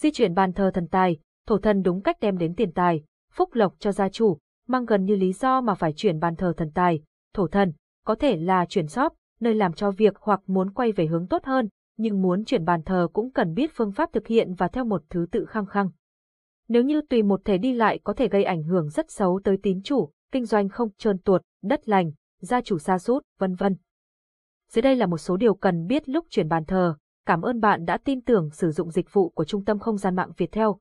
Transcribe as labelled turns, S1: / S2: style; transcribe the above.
S1: Di chuyển bàn thờ thần tài, thổ thần đúng cách đem đến tiền tài, phúc lộc cho gia chủ, mang gần như lý do mà phải chuyển bàn thờ thần tài, thổ thần, có thể là chuyển shop, nơi làm cho việc hoặc muốn quay về hướng tốt hơn, nhưng muốn chuyển bàn thờ cũng cần biết phương pháp thực hiện và theo một thứ tự khăng khăng. Nếu như tùy một thể đi lại có thể gây ảnh hưởng rất xấu tới tín chủ, kinh doanh không trơn tuột, đất lành, gia chủ xa sút, vân vân. Dưới đây là một số điều cần biết lúc chuyển bàn thờ. Cảm ơn bạn đã tin tưởng sử dụng dịch vụ của Trung tâm Không gian mạng Việt Theo.